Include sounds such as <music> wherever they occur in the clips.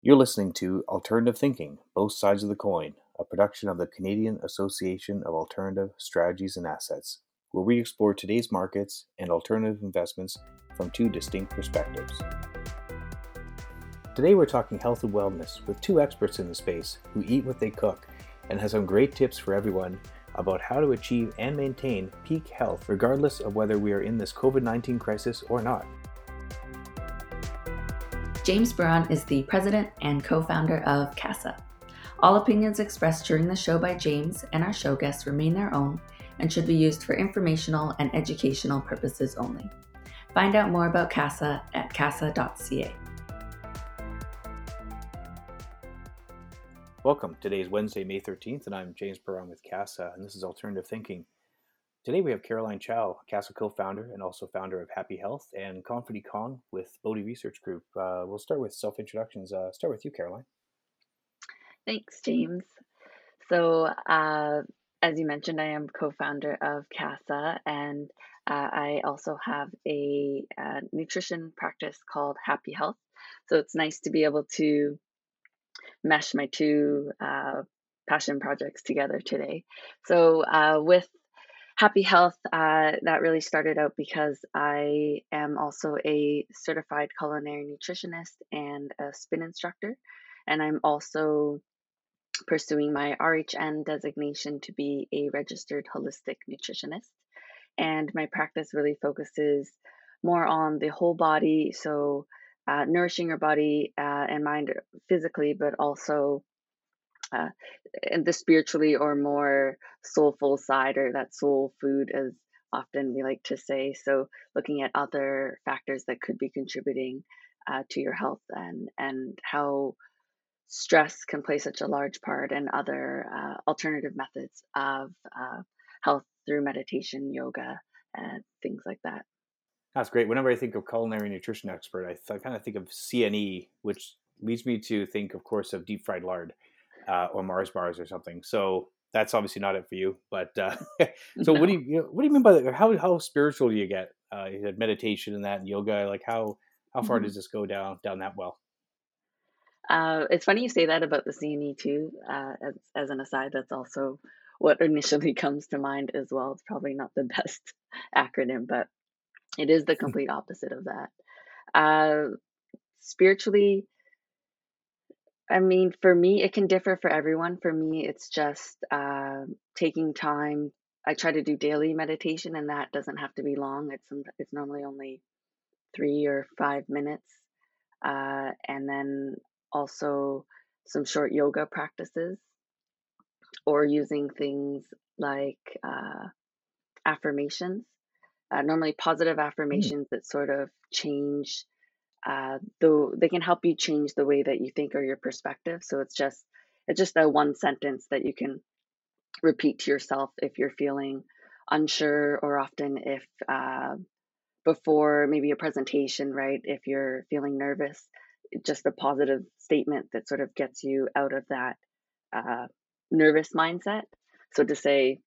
You're listening to Alternative Thinking Both Sides of the Coin, a production of the Canadian Association of Alternative Strategies and Assets, where we explore today's markets and alternative investments from two distinct perspectives. Today, we're talking health and wellness with two experts in the space who eat what they cook and have some great tips for everyone about how to achieve and maintain peak health regardless of whether we are in this COVID 19 crisis or not. James Burron is the president and co founder of CASA. All opinions expressed during the show by James and our show guests remain their own and should be used for informational and educational purposes only. Find out more about CASA at casa.ca. Welcome. Today is Wednesday, May 13th, and I'm James Burron with CASA, and this is Alternative Thinking. Today we have Caroline Chow, CASA co-founder and also founder of Happy Health, and Confidee Kong with Bodhi Research Group. Uh, we'll start with self-introductions. Uh, start with you, Caroline. Thanks, James. So, uh, as you mentioned, I am co-founder of CASA, and uh, I also have a, a uh, nutrition practice called Happy Health. So it's nice to be able to mesh my two uh, passion projects together today. So, uh, with Happy Health, uh, that really started out because I am also a certified culinary nutritionist and a spin instructor. And I'm also pursuing my RHN designation to be a registered holistic nutritionist. And my practice really focuses more on the whole body, so uh, nourishing your body uh, and mind physically, but also uh, and the spiritually or more soulful side or that soul food as often we like to say. So looking at other factors that could be contributing uh, to your health and and how stress can play such a large part and other uh, alternative methods of uh, health through meditation yoga and things like that. That's great. Whenever i think of culinary nutrition expert i, th- I kind of think of cne which leads me to think of course of deep fried lard uh, or Mars bars or something. So that's obviously not it for you. But uh, <laughs> so no. what do you, you know, what do you mean by that? How how spiritual do you get? Uh, you had meditation and that and yoga. Like how how far mm-hmm. does this go down down that well? Uh, it's funny you say that about the CNE too. Uh, as as an aside, that's also what initially <laughs> comes to mind as well. It's probably not the <laughs> best acronym, but it is the complete opposite of that. Uh, spiritually, I mean, for me, it can differ for everyone. For me, it's just uh, taking time. I try to do daily meditation, and that doesn't have to be long. It's it's normally only three or five minutes, uh, and then also some short yoga practices, or using things like uh, affirmations. Uh, normally, positive mm. affirmations that sort of change uh, though they can help you change the way that you think or your perspective. So it's just it's just a one sentence that you can repeat to yourself if you're feeling unsure or often if uh, before maybe a presentation, right? If you're feeling nervous, just a positive statement that sort of gets you out of that uh, nervous mindset. So to say,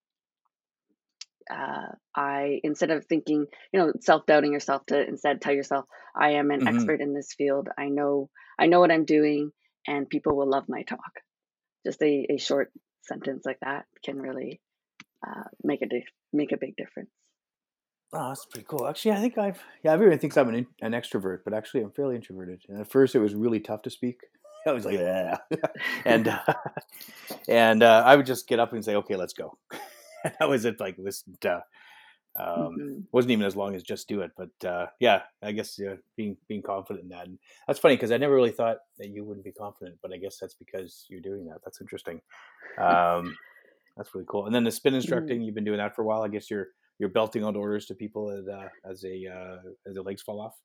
uh, I instead of thinking, you know, self doubting yourself, to instead tell yourself, I am an mm-hmm. expert in this field. I know, I know what I'm doing, and people will love my talk. Just a, a short sentence like that can really uh, make a di- make a big difference. Oh, that's pretty cool. Actually, I think I've yeah, everyone thinks I'm an, in, an extrovert, but actually, I'm fairly introverted. And at first, it was really tough to speak. <laughs> I was like, yeah, <laughs> and <laughs> uh, and uh, I would just get up and say, okay, let's go. <laughs> that was it. Like this, uh, um, mm-hmm. wasn't even as long as just do it, but uh, yeah, I guess being being confident in that. And that's funny because I never really thought that you wouldn't be confident, but I guess that's because you're doing that. That's interesting. Um, that's really cool. And then the spin mm-hmm. instructing, mm-hmm. you've been doing that for a while. I guess you're you're belting out orders to people as uh, as a uh, as the legs fall off.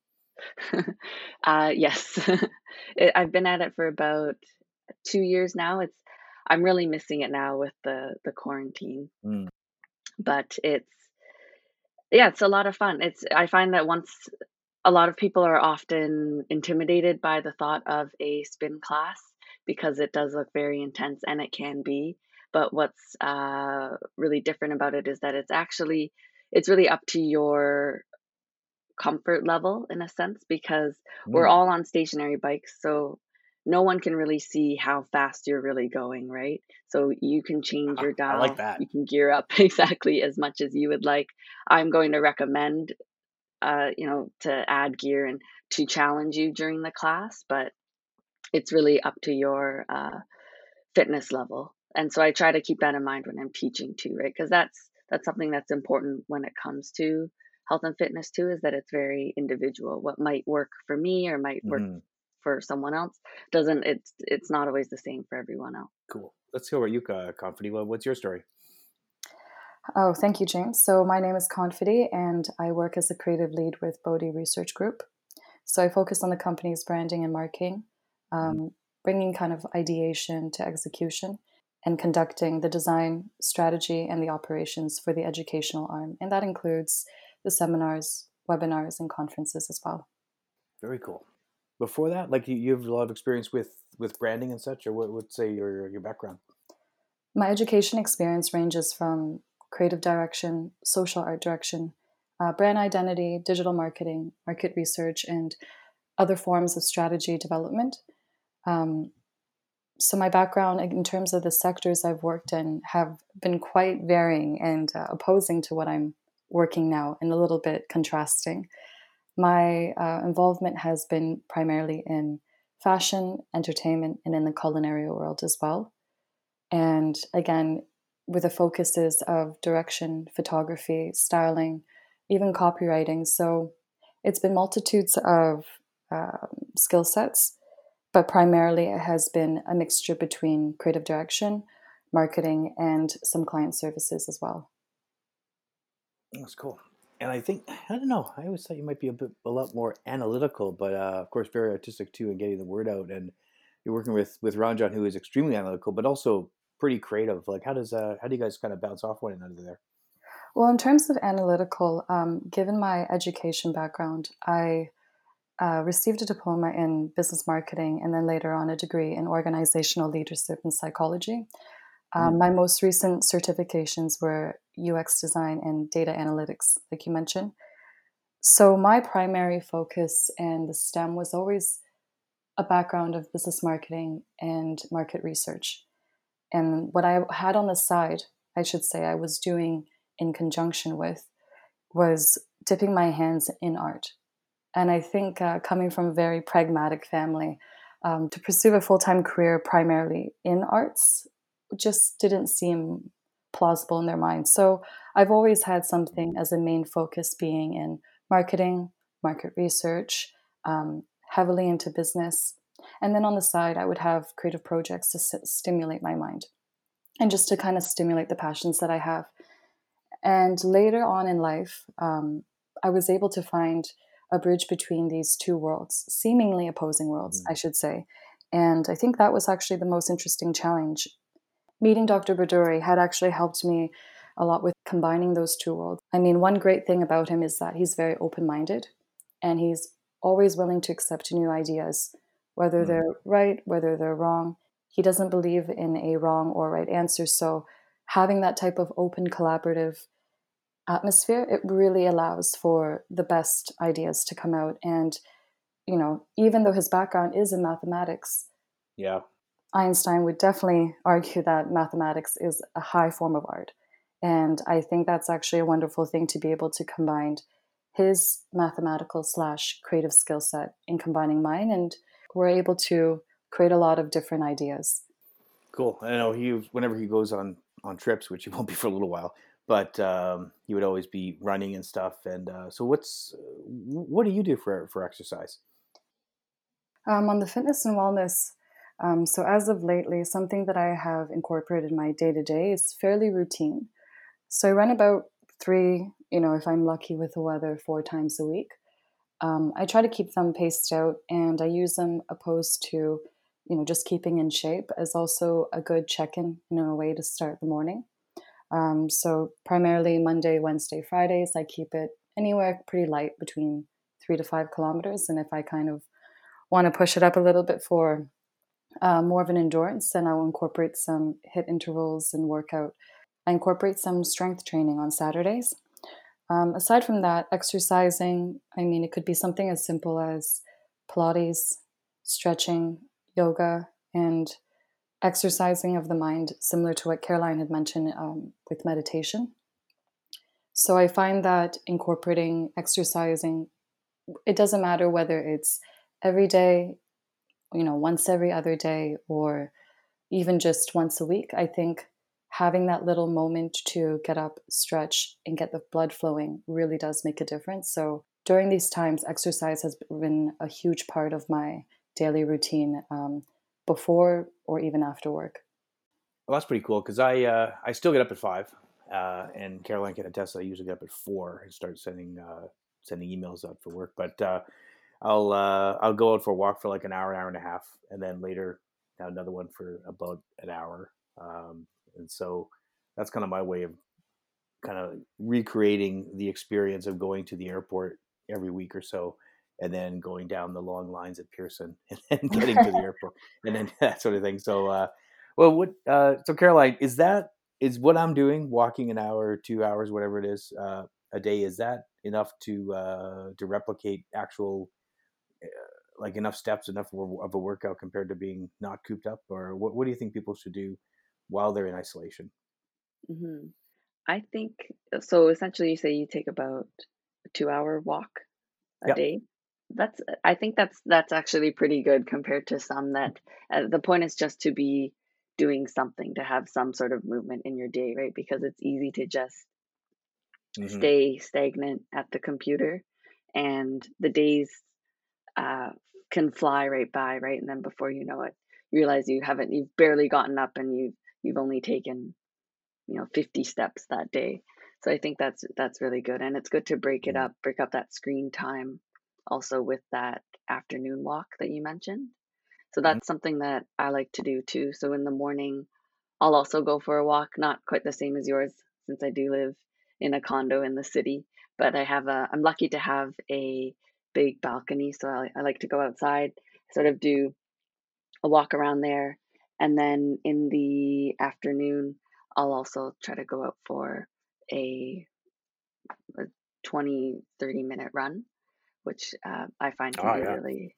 <laughs> uh, yes, <laughs> I've been at it for about two years now. It's I'm really missing it now with the the quarantine. Mm. But it's yeah, it's a lot of fun. It's I find that once a lot of people are often intimidated by the thought of a spin class because it does look very intense and it can be. But what's uh, really different about it is that it's actually it's really up to your comfort level in a sense because mm. we're all on stationary bikes. So no one can really see how fast you're really going, right? So you can change your dial. I like that. You can gear up <laughs> exactly as much as you would like. I'm going to recommend, uh, you know, to add gear and to challenge you during the class, but it's really up to your uh, fitness level. And so I try to keep that in mind when I'm teaching too, right? Because that's that's something that's important when it comes to health and fitness too, is that it's very individual. What might work for me or might work Mhm. For someone else doesn't it's it's not always the same for everyone else. Cool. Let's go over you, uh, Confident. Well, what's your story? Oh, thank you, James. So, my name is Confidi, and I work as a creative lead with Bodhi Research Group. So, I focus on the company's branding and marketing, um, bringing kind of ideation to execution, and conducting the design, strategy, and the operations for the educational arm. And that includes the seminars, webinars, and conferences as well. Very cool. Before that, like you, you have a lot of experience with with branding and such, or what would say your your background? My education experience ranges from creative direction, social art direction, uh, brand identity, digital marketing, market research, and other forms of strategy development. Um, so, my background in terms of the sectors I've worked in have been quite varying and uh, opposing to what I'm working now, and a little bit contrasting. My uh, involvement has been primarily in fashion, entertainment, and in the culinary world as well. And again, with the focuses of direction, photography, styling, even copywriting. So it's been multitudes of um, skill sets, but primarily it has been a mixture between creative direction, marketing, and some client services as well. That's cool. And I think I don't know. I always thought you might be a bit a lot more analytical, but uh, of course very artistic too, in getting the word out. And you're working with with Ranjan, who is extremely analytical, but also pretty creative. Like, how does uh, how do you guys kind of bounce off one another there? Well, in terms of analytical, um, given my education background, I uh, received a diploma in business marketing and then later on a degree in organizational leadership and psychology. Um, my most recent certifications were UX design and data analytics, like you mentioned. So, my primary focus and the STEM was always a background of business marketing and market research. And what I had on the side, I should say, I was doing in conjunction with was dipping my hands in art. And I think uh, coming from a very pragmatic family, um, to pursue a full time career primarily in arts just didn't seem plausible in their minds. So I've always had something as a main focus being in marketing, market research, um, heavily into business. And then on the side, I would have creative projects to s- stimulate my mind and just to kind of stimulate the passions that I have. And later on in life, um, I was able to find a bridge between these two worlds, seemingly opposing worlds, Mhm. I should say. And I think that was actually the most interesting challenge. Meeting Dr. Bhaduri had actually helped me a lot with combining those two worlds. I mean, one great thing about him is that he's very open minded and he's always willing to accept new ideas, whether Mm. they're right, whether they're wrong. He doesn't believe in a wrong or right answer. So, having that type of open, collaborative atmosphere, it really allows for the best ideas to come out. And, you know, even though his background is in mathematics, Yeah. Einstein would definitely argue that mathematics is a high form of art. And I think that's actually a wonderful thing to be able to combine his mathematical slash creative skill set in combining mine. And we're able to create a lot of different ideas. Cool. I know he whenever he goes on on trips, which he <laughs> won't be for a little while, but um, he would always be running and stuff. And uh, so, what's what do you do for for exercise? Um, on the fitness and wellness, um, so as of lately, something that I have incorporated in my day to day is fairly routine. So I run about three, you know, if I'm lucky with the weather, four times a week. Um, I try to keep them paced out and I use them opposed to, you know, just keeping in shape as also a good check in, you know, a way to start the morning. Um, so primarily Monday, Wednesday, Fridays, I keep it anywhere pretty light between three to five kilometers. And if I kind of want to push it up a little bit for uh, more of an endurance, then I'll incorporate some HIIT intervals and workout. I incorporate some strength training on Saturdays. Um, aside from that, exercising, I mean, it could be something as simple as Pilates, stretching, yoga, and exercising of the mind, similar to what Caroline had mentioned um, with meditation. So I find that incorporating exercising, it doesn't matter whether it's every day, you know, once every other day, or even just once a week. I think having that little moment to get up, stretch, and get the blood flowing really does make a difference. So during these times, exercise has been a huge part of my daily routine um, before or even after work. Well, that's pretty cool because I uh, I still get up at five, uh, and Caroline can attest I usually get up at four and start sending uh, sending emails out for work. But uh, I'll uh, I'll go out for a walk for like an hour, hour and a half, and then later another one for about an hour. Um, and so that's kind of my way of kind of recreating the experience of going to the airport every week or so and then going down the long lines at Pearson <laughs> and then getting to the <laughs> airport and then <laughs> that sort of thing. So, uh, well, what, uh, so Caroline, is that, is what I'm doing, walking an hour, two hours, whatever it is, uh, a day, is that enough to, uh, to replicate actual, like enough steps, enough of a workout compared to being not cooped up? Or what, what do you think people should do while they're in isolation? Mm-hmm. I think so. Essentially, you say you take about a two hour walk a yep. day. That's I think that's that's actually pretty good compared to some that uh, the point is just to be doing something to have some sort of movement in your day, right? Because it's easy to just mm-hmm. stay stagnant at the computer and the days uh, can fly right by, right? And then before you know it, you realize you haven't you've barely gotten up and you you've only taken you know 50 steps that day so i think that's that's really good and it's good to break it mm-hmm. up break up that screen time also with that afternoon walk that you mentioned so mm-hmm. that's mm-hmm. something that i like to do too so in the morning i'll also go for a walk not quite the same as yours since i do live in a condo in the city but i have a i'm lucky to have a big balcony so i, I like to go outside sort of do a walk around there and then in the afternoon I'll also try to go out for a, a 20, 30 minute run, which uh, I find can oh, be yeah. really,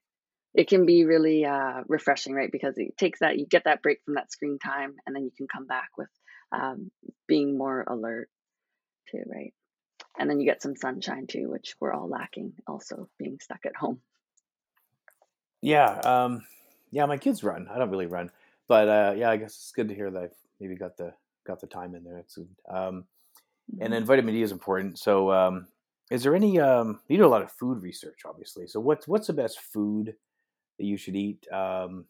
it can be really uh, refreshing, right? Because it takes that, you get that break from that screen time, and then you can come back with um, being more alert too, right? And then you get some sunshine too, which we're all lacking also being stuck at home. Yeah. Um, yeah, my kids run. I don't really run, but uh, yeah, I guess it's good to hear that I've maybe got the got the time in there. It's good. Um, and mm-hmm. then vitamin D is important. So, um, is there any? Um, you do a lot of food research, obviously. So, what's what's the best food that you should eat? Um,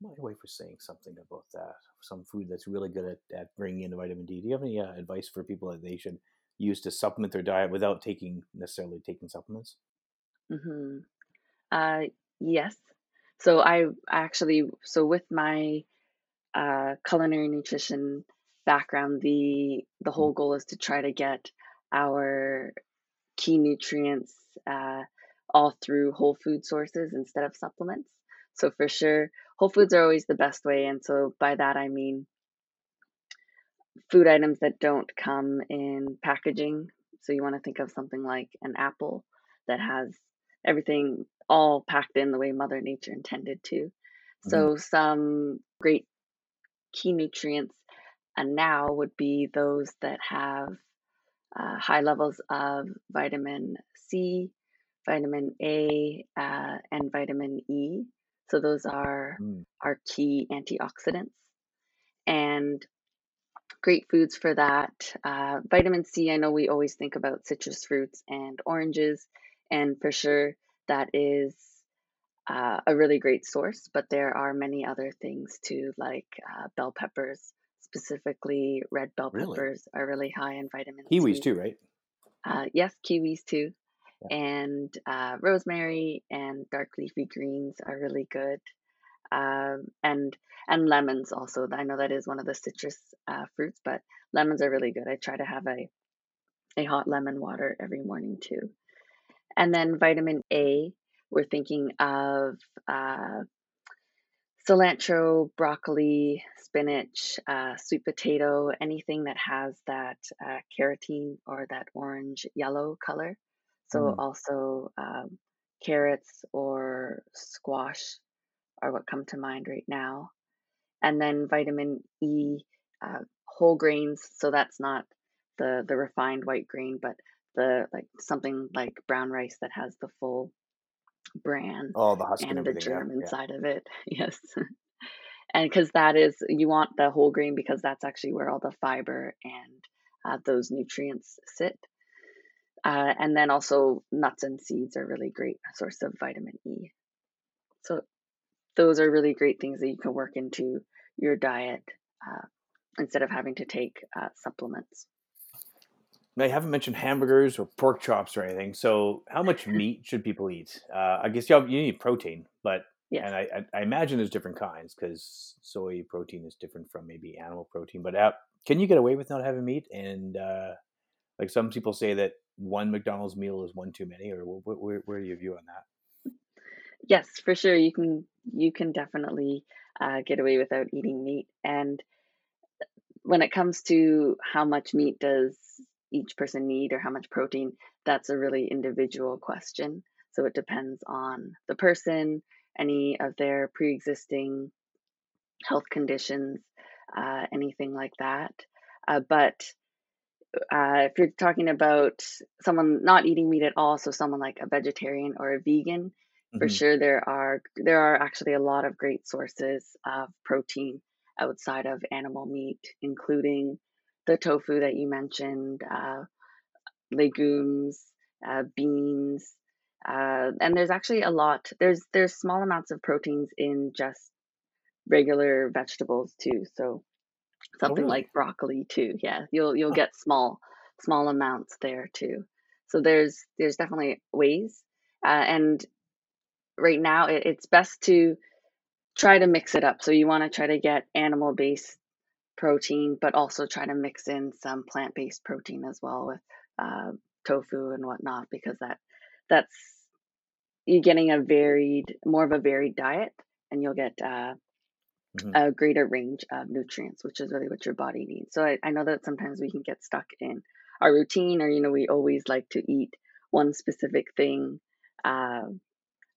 my way for saying something about that. Some food that's really good at, at bringing in the vitamin D. Do you have any uh, advice for people that they should use to supplement their diet without taking necessarily taking supplements? Mm-hmm. Uh, yes. So I actually so with my uh, culinary nutrition background, the the whole goal is to try to get our key nutrients uh, all through whole food sources instead of supplements. So for sure, whole foods are always the best way, and so by that I mean food items that don't come in packaging. So you want to think of something like an apple that has everything all packed in the way Mother Nature intended to. Mm-hmm. So some great key nutrients and now would be those that have uh, high levels of vitamin C, vitamin A, uh, and vitamin E. So those are mm. our key antioxidants. And great foods for that. Uh, vitamin C, I know we always think about citrus fruits and oranges, and for sure that is uh, a really great source, but there are many other things too, like uh, bell peppers, specifically red bell Really? peppers, are really high in vitamin Kiwis C. too, right? Uh, yes, kiwis too. Yeah. And uh, rosemary and dark leafy greens are really good. Um, and and lemons also. I know that is one of the citrus uh, fruits, but lemons are really good. I try to have a a hot lemon water every morning too. And then vitamin A, we're thinking of uh, cilantro, broccoli, spinach, uh, sweet potato, anything that has that uh, carotene or that orange yellow color. So, mm. also um, carrots or squash are what come to mind right now. And then vitamin E, uh, whole grains. So that's not the the refined white grain, but the like something like brown rice that has the full bran Oh, the husk and and the. Yeah, germ yeah. inside of it. <laughs> Yes. And because that is, you want the whole grain because that's actually where all the fiber and uh, those nutrients sit. Uh, and then also nuts and seeds are really great source of vitamin E. So those are really great things that you can work into your diet uh, instead of having to take uh, supplements. Now, you haven't mentioned hamburgers or pork chops or anything. So, how much meat should people eat? Uh, I guess you, have, you need protein, but Yes. and I, I, imagine there's different kinds because soy protein is different from maybe animal protein. But uh, can you get away with not having meat? And uh, like some people say that one McDonald's meal is one too many, or wh- wh- where, where do you view on that? Yes, for sure. You can you can definitely uh, get away without eating meat. And when it comes to how much meat does each person need or how much protein, that's a really individual question. So it depends on the person, any of their pre-existing health conditions, uh, anything like that. Uh, but uh, if you're talking about someone not eating meat at all, so someone like a vegetarian or a vegan, for Mhm. sure there are there are actually a lot of great sources of protein outside of animal meat, including the tofu that you mentioned, uh, legumes, uh, beans, uh, and there's actually a lot. There's there's small amounts of proteins in just regular vegetables too. So Oh, something really? like broccoli too. Yeah, you'll you'll get small small amounts there too. So there's there's definitely ways, uh, and right now it, it's best to try to mix it up. So you want to try to get animal based protein, but also try to mix in some plant based protein as well with uh, tofu and whatnot, because that that's you're getting a varied, more of a varied diet, and you'll get uh, Mhm. a greater range of nutrients, which is really what your body needs. So I, I know that sometimes we can get stuck in our routine, or you know, we always like to eat one specific thing uh,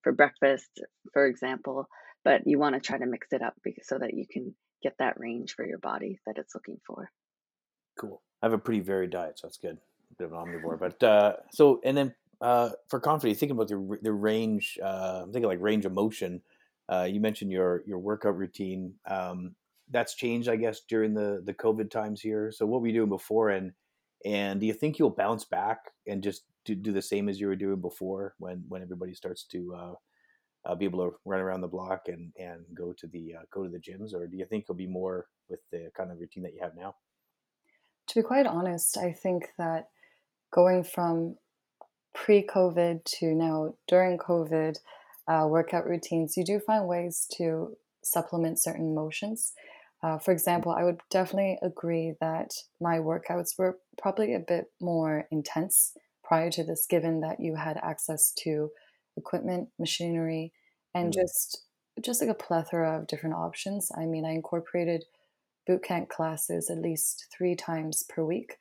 for breakfast, for example. But you want to try to mix it up so that you can get that range for your body that it's looking for. Cool. I have a pretty varied diet, so that's good. A bit of an omnivore, but uh, so and then uh, for confidence, thinking about the the range, uh, I'm thinking like range of motion. Uh, you mentioned your your workout routine. Um, that's changed, I guess, during the the COVID times here. So what were you doing before, and and do you think you'll bounce back and just do, do the same as you were doing before when when everybody starts to uh, uh, be able to run around the block and and go to the uh, go to the gyms, or do you think you'll be more with the kind of routine that you have now? To be quite honest, I think that going from pre COVID to now during COVID uh, workout routines, you do find ways to supplement certain motions. Uh, for example, I would definitely agree that my workouts were probably a bit more intense prior to this, given that you had access to equipment, machinery, and Mm. just just like a plethora of different options. I mean, I incorporated boot camp classes at least three times per week.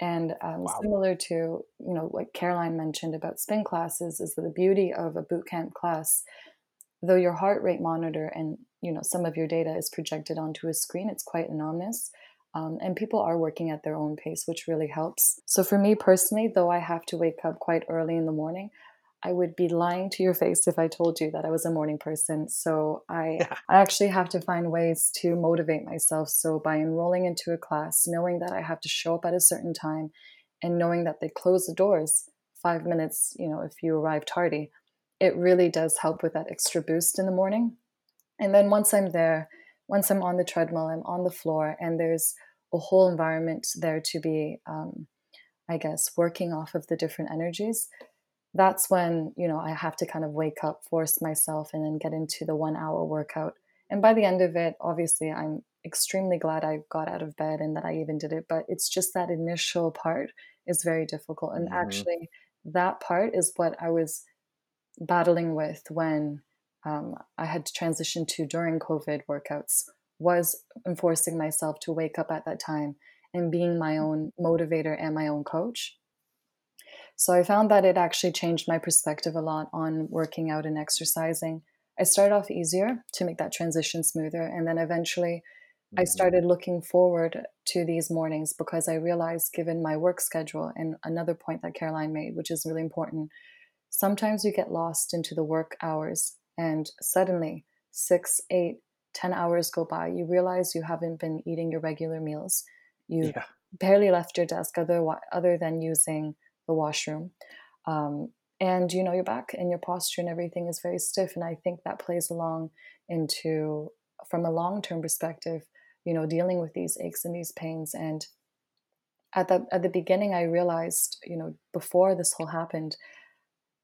And um, Wow. similar to, you know, what Caroline mentioned about spin classes, is that the beauty of a boot camp class, though your heart rate monitor and, you know, some of your data is projected onto a screen, it's quite anonymous. Um, and people are working at their own pace, which really helps. So for me personally, though I have to wake up quite early in the morning, I would be lying to your face if I told you that I was a morning person. So I, <laughs> Yeah. I actually have to find ways to motivate myself. So by enrolling into a class, knowing that I have to show up at a certain time, and knowing that they close the doors five minutes, you know, if you arrive tardy, it really does help with that extra boost in the morning. And then once I'm there, once I'm on the treadmill, I'm on the floor, and there's a whole environment there to be, um, I guess, working off of the different energies that's when you know i have to kind of wake up force myself and then get into the one hour workout. And by the end of it obviously i'm extremely glad i got out of bed and that i even did it but it's just that initial part is very difficult and hmm actually that part is what i was battling with when um, i had to transition to during covid workouts was enforcing myself to wake up at that time and being my own motivator and my own coach so I found that it actually changed my perspective a lot on working out and exercising. I started off easier to make that transition smoother. And then eventually I Mhm. started looking forward to these mornings because I realized, given my work schedule, and another point that Caroline made, which is really important, sometimes you get lost into the work hours and suddenly six, eight, ten hours go by. You realize you haven't been eating your regular meals. You Yeah. barely left your desk other, other than using the washroom. Um, and you know your back and your posture and everything is very stiff and i think that plays along into from a long-term perspective you know dealing with these aches and these pains and at the at the beginning i realized you know before this whole happened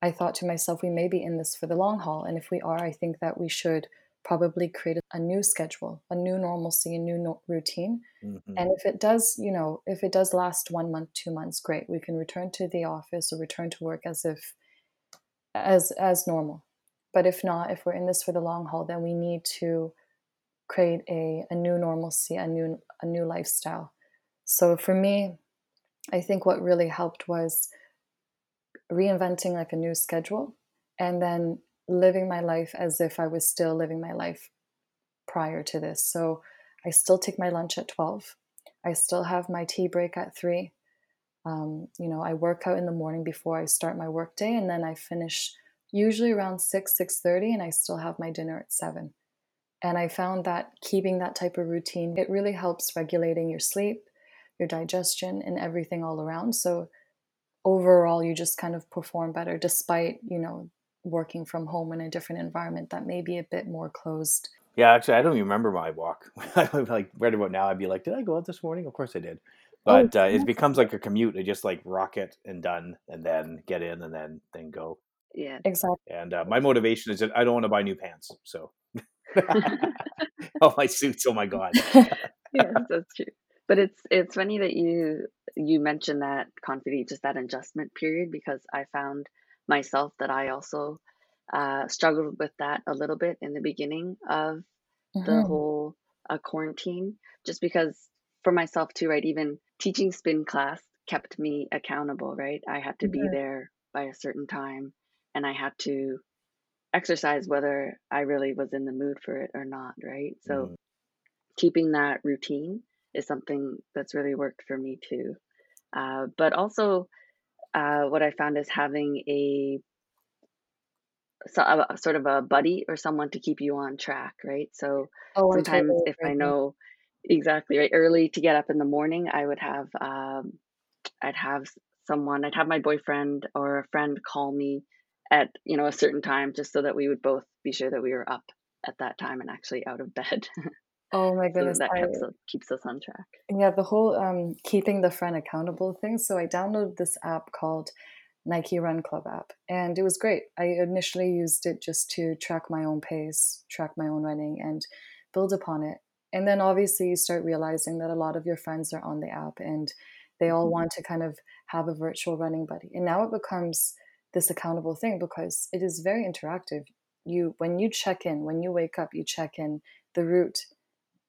i thought to myself we may be in this for the long haul and if we are i think that we should probably create a new schedule a new normalcy a new no- routine. Mhm. and if it does you know if it does last one month two months great we can return to the office or return to work as if as as normal. But if not if we're in this for the long haul then we need to create a, a new normalcy a new a new lifestyle. So for me i think what really helped was reinventing like a new schedule and then living my life as if i was still living my life prior to this. So i still take my lunch at 12 i still have my tea break at 3 um, you know i work out in the morning before i start my work day and then i finish usually around 6 6.30 and i still have my dinner at 7 and i found that keeping that type of routine it really helps regulating your sleep your digestion and everything all around. So overall you just kind of perform better despite you know working from home in a different environment that may be a bit more closed Yeah, actually, I don't even remember my walk. <laughs> I'm like right about now, I'd be like, "Did I go out this morning?" Of course I did. Oh, But uh, it becomes like a commute. I just like rock it and done, and then get in, and then then go. Yeah. exactly And uh, my motivation is that I don't want to buy new pants. So, <laughs> <laughs> oh my suits! Oh my god! yes, that's true. But it's it's funny that you you mentioned that confident just that adjustment period because I found myself that I also uh, struggled with that a little bit in the beginning of the Mhm. whole uh, quarantine, just because for myself too, right? Even teaching spin class kept me accountable, right? I had to be Mhm. there by a certain time, and I had to exercise whether I really was in the mood for it or not, right? So Mm. keeping that routine is something that's really worked for me too. Uh, but also, uh, what I found is having a, so, a, a sort of a buddy or someone to keep you on track, right? So oh sometimes totally if I know exactly right early to get up in the morning, I would have um, I'd have someone, I'd have my boyfriend or a friend call me at you know a certain time just so that we would both be sure that we were up at that time and actually out of bed. <laughs> oh my so goodness that i keeps us keeps us on track. Yeah, the whole um, keeping the friend accountable thing. So I downloaded this app called Nike Run Club app, and it was great. I initially used it just to track my own pace, track my own running, and build upon it. And then obviously you start realizing that a lot of your friends are on the app, and they all Mhm. want to kind of have a virtual running buddy. And now it becomes this accountable thing because it is very interactive. You when you check in, when you wake up, you check in the route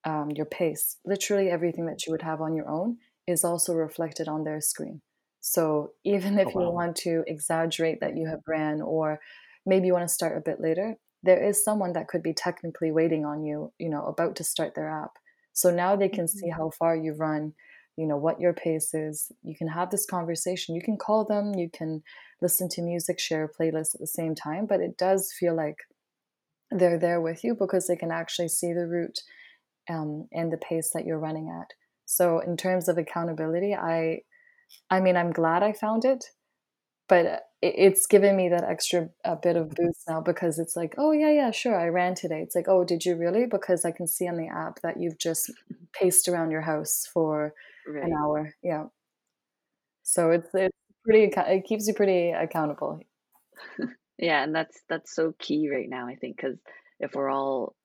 um, your pace, literally everything that you would have on your own is also reflected on their screen. So even Oh if you want to exaggerate that you have ran, or maybe you want to start a bit later, there is someone that could be technically waiting on you, you know, about to start their app. So now they can see Mhm. how far you've run, you know, what your pace is. You can have this conversation. You can call them, you can listen to music, share a playlist at the same time, but it does feel like they're there with you because they can actually see the route um, and the pace that you're running at. So in terms of accountability, I I mean I'm glad I found it, but uh, it's given me that extra a bit of boost now because it's like, oh yeah, yeah, sure, I ran today. It's like, oh, did you really? Because I can see on the app that you've just paced around your house for an hour. Yeah. So it's it's pretty it keeps you pretty accountable. Yeah, and that's that's so key right now, I think, because if we're all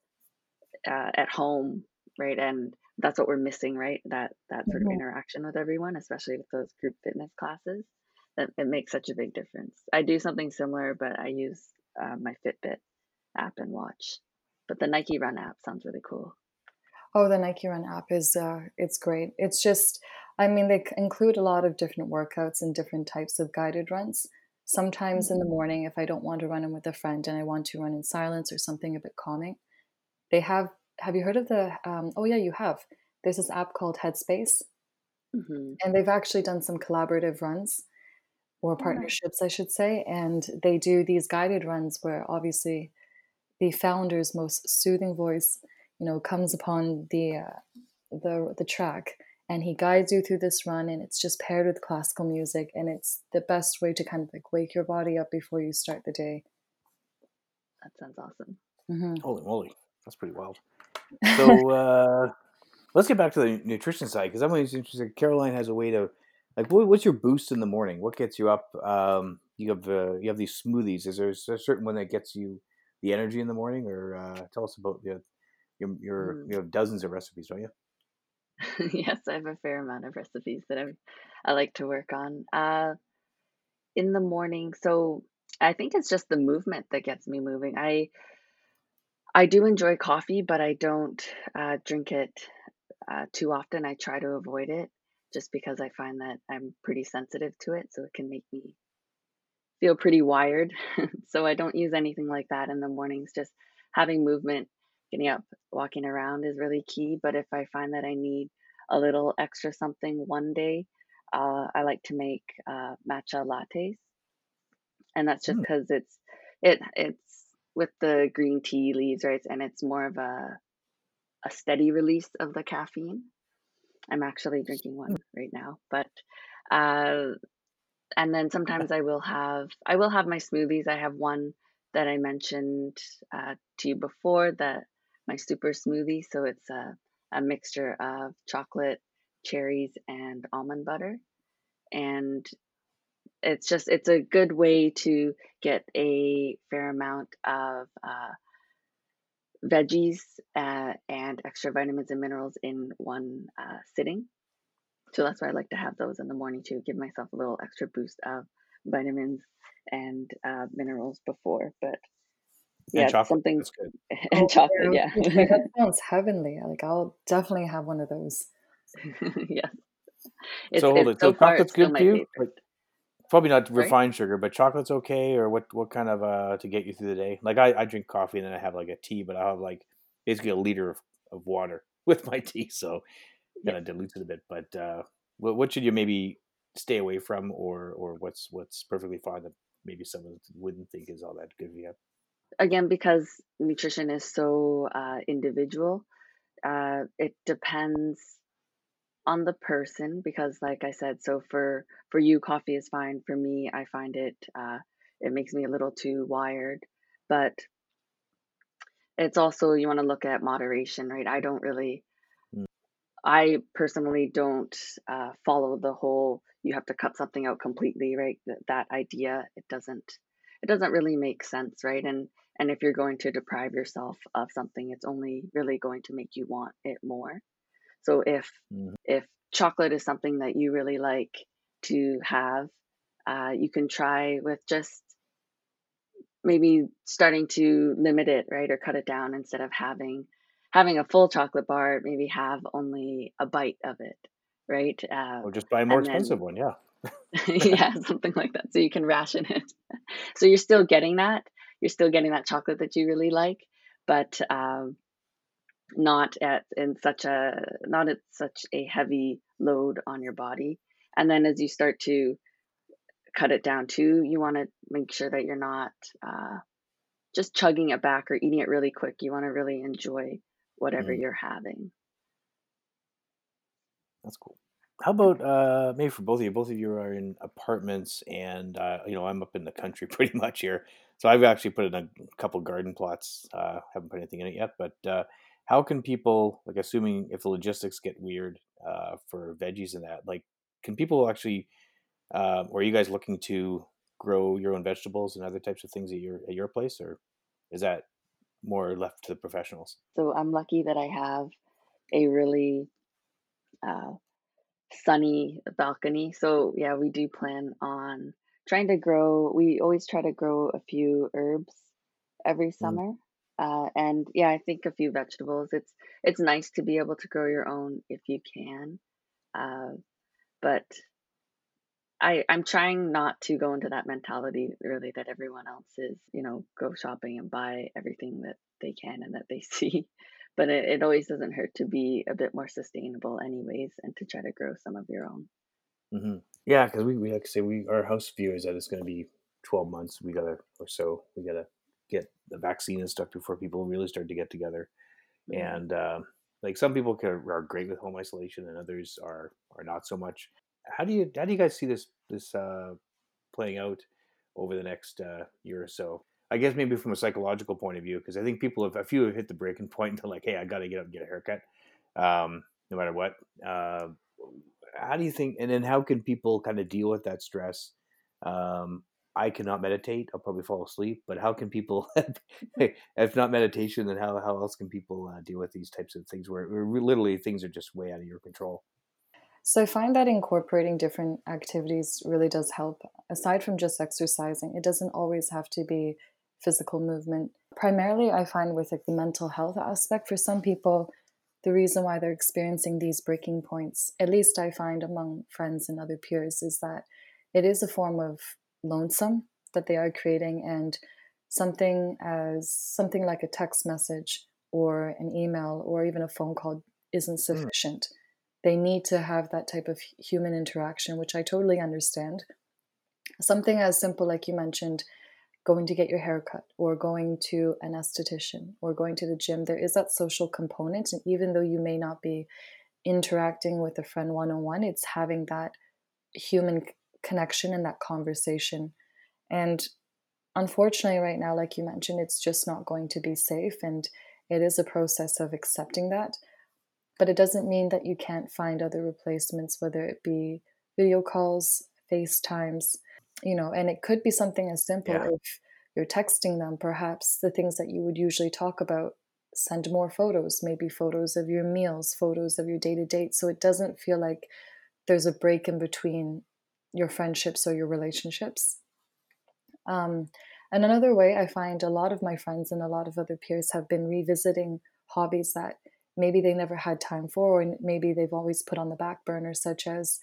uh, at home, right, and that's what we're missing, right, that that sort of Mhm. interaction with everyone, especially with those group fitness classes, that it makes such a big difference. I do something similar, but I use uh, my Fitbit app and watch. But the Nike Run app sounds really cool. Oh, the Nike Run app is uh, it's great. It's just, I mean, they include a lot of different workouts and different types of guided runs. Sometimes in the morning, if I don't want to run in with a friend and I want to run in silence or something a bit calming, they have. Have you heard of the? Um, oh yeah, you have. There's this app called Headspace, hmm and they've actually done some collaborative runs or Oh, nice. partnerships, I should say, and they do these guided runs where obviously the founder's most soothing voice, you know, comes upon the uh, the the track, and he guides you through this run, and it's just paired with classical music, and it's the best way to kind of like wake your body up before you start the day. That sounds awesome. hmm Holy moly, that's pretty wild. So <laughs> uh, let's get back to the nutrition side because I'm always interested. Caroline has a way to like. What's your boost in the morning? What gets you up? Um, you have uh, you have these smoothies. Is there a certain one that gets you the energy in the morning? Or uh, tell us about the, your your Mm. you have dozens of recipes, don't you? <laughs> yes, I have a fair amount of recipes that I I like to work on. Uh, in the morning, so I think it's just the movement that gets me moving. I I do enjoy coffee, but I don't uh, drink it uh, too often. I try to avoid it just because I find that I'm pretty sensitive to it, so it can make me feel pretty wired. <laughs> so I don't use anything like that in the mornings. Just having movement, getting up, walking around is really key. But if I find that I need a little extra something one day, uh, I like to make uh, matcha lattes, and that's just Mm. because it's it it's with the green tea leaves, right? And it's more of a a steady release of the caffeine. I'm actually drinking one right now, but uh, and then sometimes I will have I will have my smoothies. I have one that I mentioned uh, to you before, that my super smoothie. So it's a a mixture of chocolate, cherries, and almond butter, and it's just it's a good way to get a fair amount of uh, veggies uh, and extra vitamins and minerals in one uh, sitting. So that's why I like to have those in the morning to give myself a little extra boost of vitamins and uh, minerals before. But yeah, and chocolate. something That's good. <laughs> and Oh, chocolate, yeah, yeah, was gonna say, that sounds heavenly. Like I'll definitely have one of those. <laughs> yeah. It's So hold it's it. So so far chocolate's it's good my for you? favorite. Like probably not Sorry. refined sugar, but chocolate's okay. Or what? What kind of uh to get you through the day? Like I, I drink coffee and then I have like a tea, but I'll have like basically a liter of, of water <laughs> with my tea, so Yeah. kind of dilutes it a bit. But uh, what what should you maybe stay away from, or or what's what's perfectly fine that maybe someone wouldn't think is all that good for you? Again, because nutrition is so uh, individual, uh, it depends on the person because like i said so for for you coffee is fine. For me i find it uh it makes me a little too wired. But it's also you want to look at moderation right? I don't really Mm. i personally don't uh follow the whole you have to cut something out completely right? That, that idea it doesn't it doesn't really make sense right? And and if you're going to deprive yourself of something it's only really going to make you want it more so if Mhm. if chocolate is something that you really like to have, uh, you can try with just maybe starting to limit it, right, or cut it down instead of having having a full chocolate bar. Maybe have only a bite of it, right? Uh, Or just buy a more expensive then one? Yeah. <laughs> yeah, something like that. So you can ration it. <laughs> So you're still getting that. You're still getting that chocolate that you really like, but um, not at in such a not at such a heavy load on your body. And then as you start to cut it down too, you want to make sure that you're not uh, just chugging it back or eating it really quick. You want to really enjoy whatever Mm, you're having. that's cool. How about uh maybe for both of you? Both of you are in apartments, and uh, you know I'm up in the country <laughs> pretty much here. So I've actually put in a couple garden plots. Uh, haven't put anything in it yet, but uh, how can people like assuming if the logistics get weird uh, for veggies and that, like can people actually, uh, or are you guys looking to grow your own vegetables and other types of things at your at your place, or is that more left to the professionals? So I'm lucky that I have a really uh, sunny balcony. So yeah, we do plan on trying to grow. We always try to grow a few herbs every Mm, summer. Uh, and yeah, I think a few vegetables. It's it's nice to be able to grow your own if you can. Uh, but I, I'm trying not to go into that mentality really that everyone else is, you know, go shopping and buy everything that they can and that they <laughs> see. But it, it always doesn't hurt to be a bit more sustainable, anyways, and to try to grow some of your own. Mm-hmm. Yeah, because we, we like to say we our house view is that it's going to be 12 months. We gotta or so we gotta get the vaccine and stuff before people really start to get together. Yeah. And uh, like some people can, are great with home isolation, and others are are not so much. How do you how do you guys see this this uh, playing out over the next uh, year or so? I guess maybe from a psychological point of view, because I think people have a few have hit the breaking <laughs> point and they're like, hey, I got to get up and get a haircut, um, no matter what. Uh, how do you think? And then how can people kind of deal with that stress? Um, I cannot meditate. I'll probably fall asleep. But how can people, <laughs> if not meditation, then how, how else can people uh, deal with these types of things where, where literally things are just way out of your control? So I find that incorporating different activities really does help. Aside from just exercising, it doesn't always have to be physical movement. Primarily, I find with like the mental health aspect, for some people, the reason why they're experiencing these breaking points, at least I find among friends and other peers, is that it is a form of lonesome that they are creating and something as something like a text message or an email or even a phone call isn't hmm. sufficient. Mm. They need to have that type of human interaction, which I totally understand. Something as simple, like you mentioned, going to get your hair cut or going to an esthetician or going to the gym, there is that social component. And even though you may not be interacting with a friend one on one, it's having that human connection and that conversation. And unfortunately, right now, like you mentioned, it's just not going to be safe. And it is a process of accepting that. But it doesn't mean that you can't find other replacements, whether it be video calls, FaceTimes, you know, and it could be something as simple yeah. if you're texting them, perhaps the things that you would usually talk about, send more photos, maybe photos of your meals, photos of your day to day. So it doesn't feel like there's a break in between your friendships or your relationships. Um, and another way I find a lot of my friends and a lot of other peers have been revisiting hobbies that maybe they never had time for, or maybe they've always put on the back burner, such as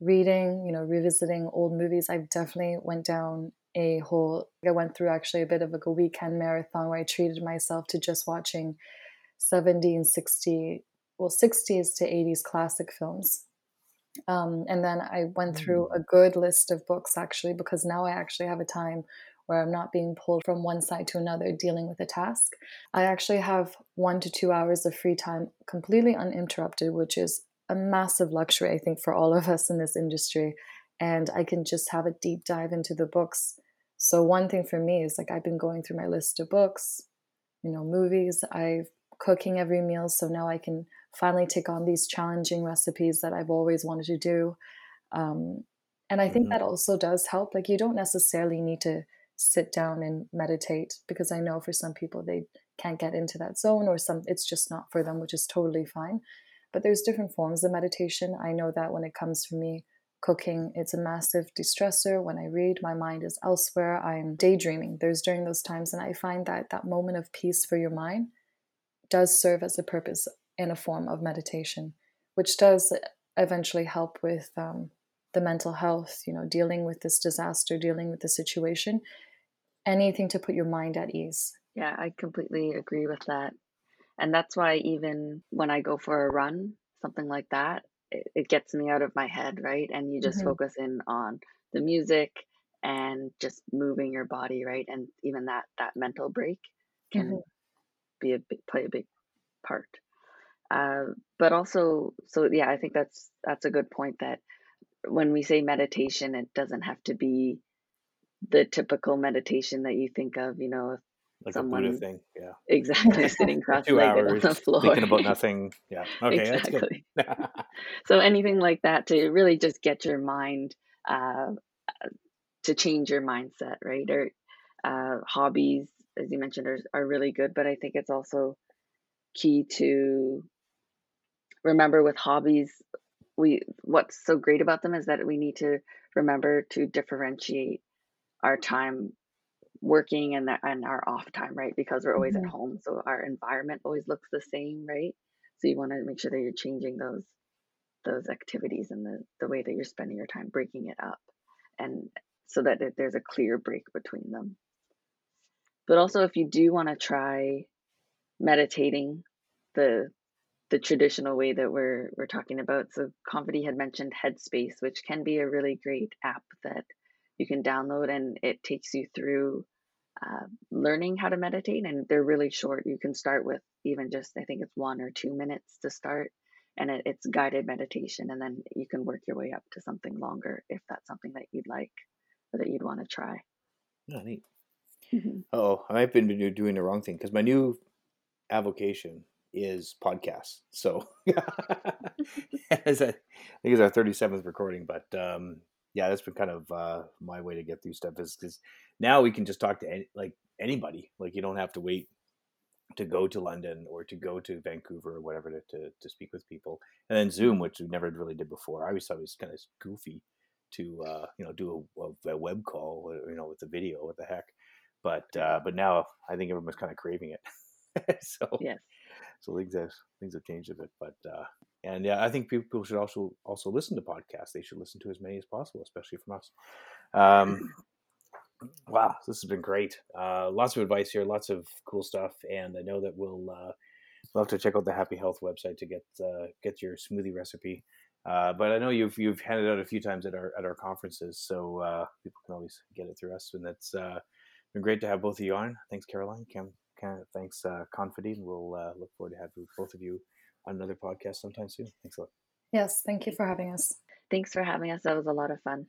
reading, you know, revisiting old movies. I've definitely went down a whole I went through actually a bit of like a weekend marathon where I treated myself to just watching 70 and 60 well 60s to 80s classic films. Um, and then I went through mm. a good list of books actually because now I actually have a time where I'm not being pulled from one side to another dealing with a task. I actually have one to two hours of free time completely uninterrupted, which is a massive luxury, I think, for all of us in this industry. And I can just have a deep dive into the books. So, one thing for me is like I've been going through my list of books, you know, movies, I've cooking every meal. So now I can finally take on these challenging recipes that I've always wanted to do. Um, and I think mm-hmm. that also does help. Like, you don't necessarily need to sit down and meditate because I know for some people they can't get into that zone or some it's just not for them, which is totally fine. But there's different forms of meditation. I know that when it comes for me, cooking, it's a massive distressor. When I read, my mind is elsewhere. I'm daydreaming. There's during those times, and I find that that moment of peace for your mind does serve as a purpose in a form of meditation, which does eventually help with um, the mental health, you know, dealing with this disaster, dealing with the situation, anything to put your mind at ease. Yeah, I completely agree with that. And that's why even when I go for a run, something like that, it, it gets me out of my head, right? And you just mm-hmm. focus in on the music and just moving your body, right? And even that that mental break can mm-hmm. Be a big, play a big part. Uh, but also, so yeah, I think that's that's a good point. That when we say meditation, it doesn't have to be the typical meditation that you think of. You know, like someone, a Buddha thing. Yeah. Exactly. <laughs> Sitting cross-legged on the floor. Thinking about nothing. Yeah. <laughs> Okay. Exactly. <laughs> so anything like that to really just get your mind uh, to change your mindset, right? Or uh, hobbies, as you mentioned, are, are really good, but I think it's also key to remember with hobbies we what's so great about them is that we need to remember to differentiate our time working and that and our off time, right? Because we're always mm-hmm. at home, so our environment always looks the same, right? So you want to make sure that you're changing those those activities and the the way that you're spending your time, breaking it up. and so that there's a clear break between them. But also, if you do want to try meditating the the traditional way that we're we're talking about. So Confidi had mentioned Headspace, which can be a really great app that you can download, and it takes you through uh, learning how to meditate. And they're really short. You can start with even just I think it's one or two minutes to start, and it, it's guided meditation, and then you can work your way up to something longer if that's something that you'd like or that you'd want to try. Oh, neat. Mm-hmm. Oh, I might have been doing the wrong thing because my new avocation is podcasts. So <laughs> I, think it's our 37th recording, but um, yeah, that's been kind of uh, my way to get through stuff is because now we can just talk to any, like anybody. Like you don't have to wait to go to London or to go to Vancouver or whatever to, to, to speak with people. And then Zoom, which we never really did before. I always thought it was kind of goofy to uh, you know do a, a, web call, you know, with the video. What the heck? But uh, but now I think everyone's kind of craving it. <laughs> so yes so things have things have changed a bit. But uh, and yeah, I think people should also also listen to podcasts. They should listen to as many as possible, especially from us. Um, <clears throat> wow, this has been great. Uh, lots of advice here, lots of cool stuff, and I know that we'll uh, we'll have to check out the Happy Health website to get uh, get your smoothie recipe. Uh, but I know you've you've handed out a few times at our at our conferences, so uh, people can always get it through us, and that's uh, been great to have both of you on. Thanks, Caroline. Cam, kind of thanks, uh, Confidine. We'll uh, look forward to having both of you on another podcast sometime soon. Thanks a lot. Yes, thank you for having us. Thanks for having us. That was a lot of fun.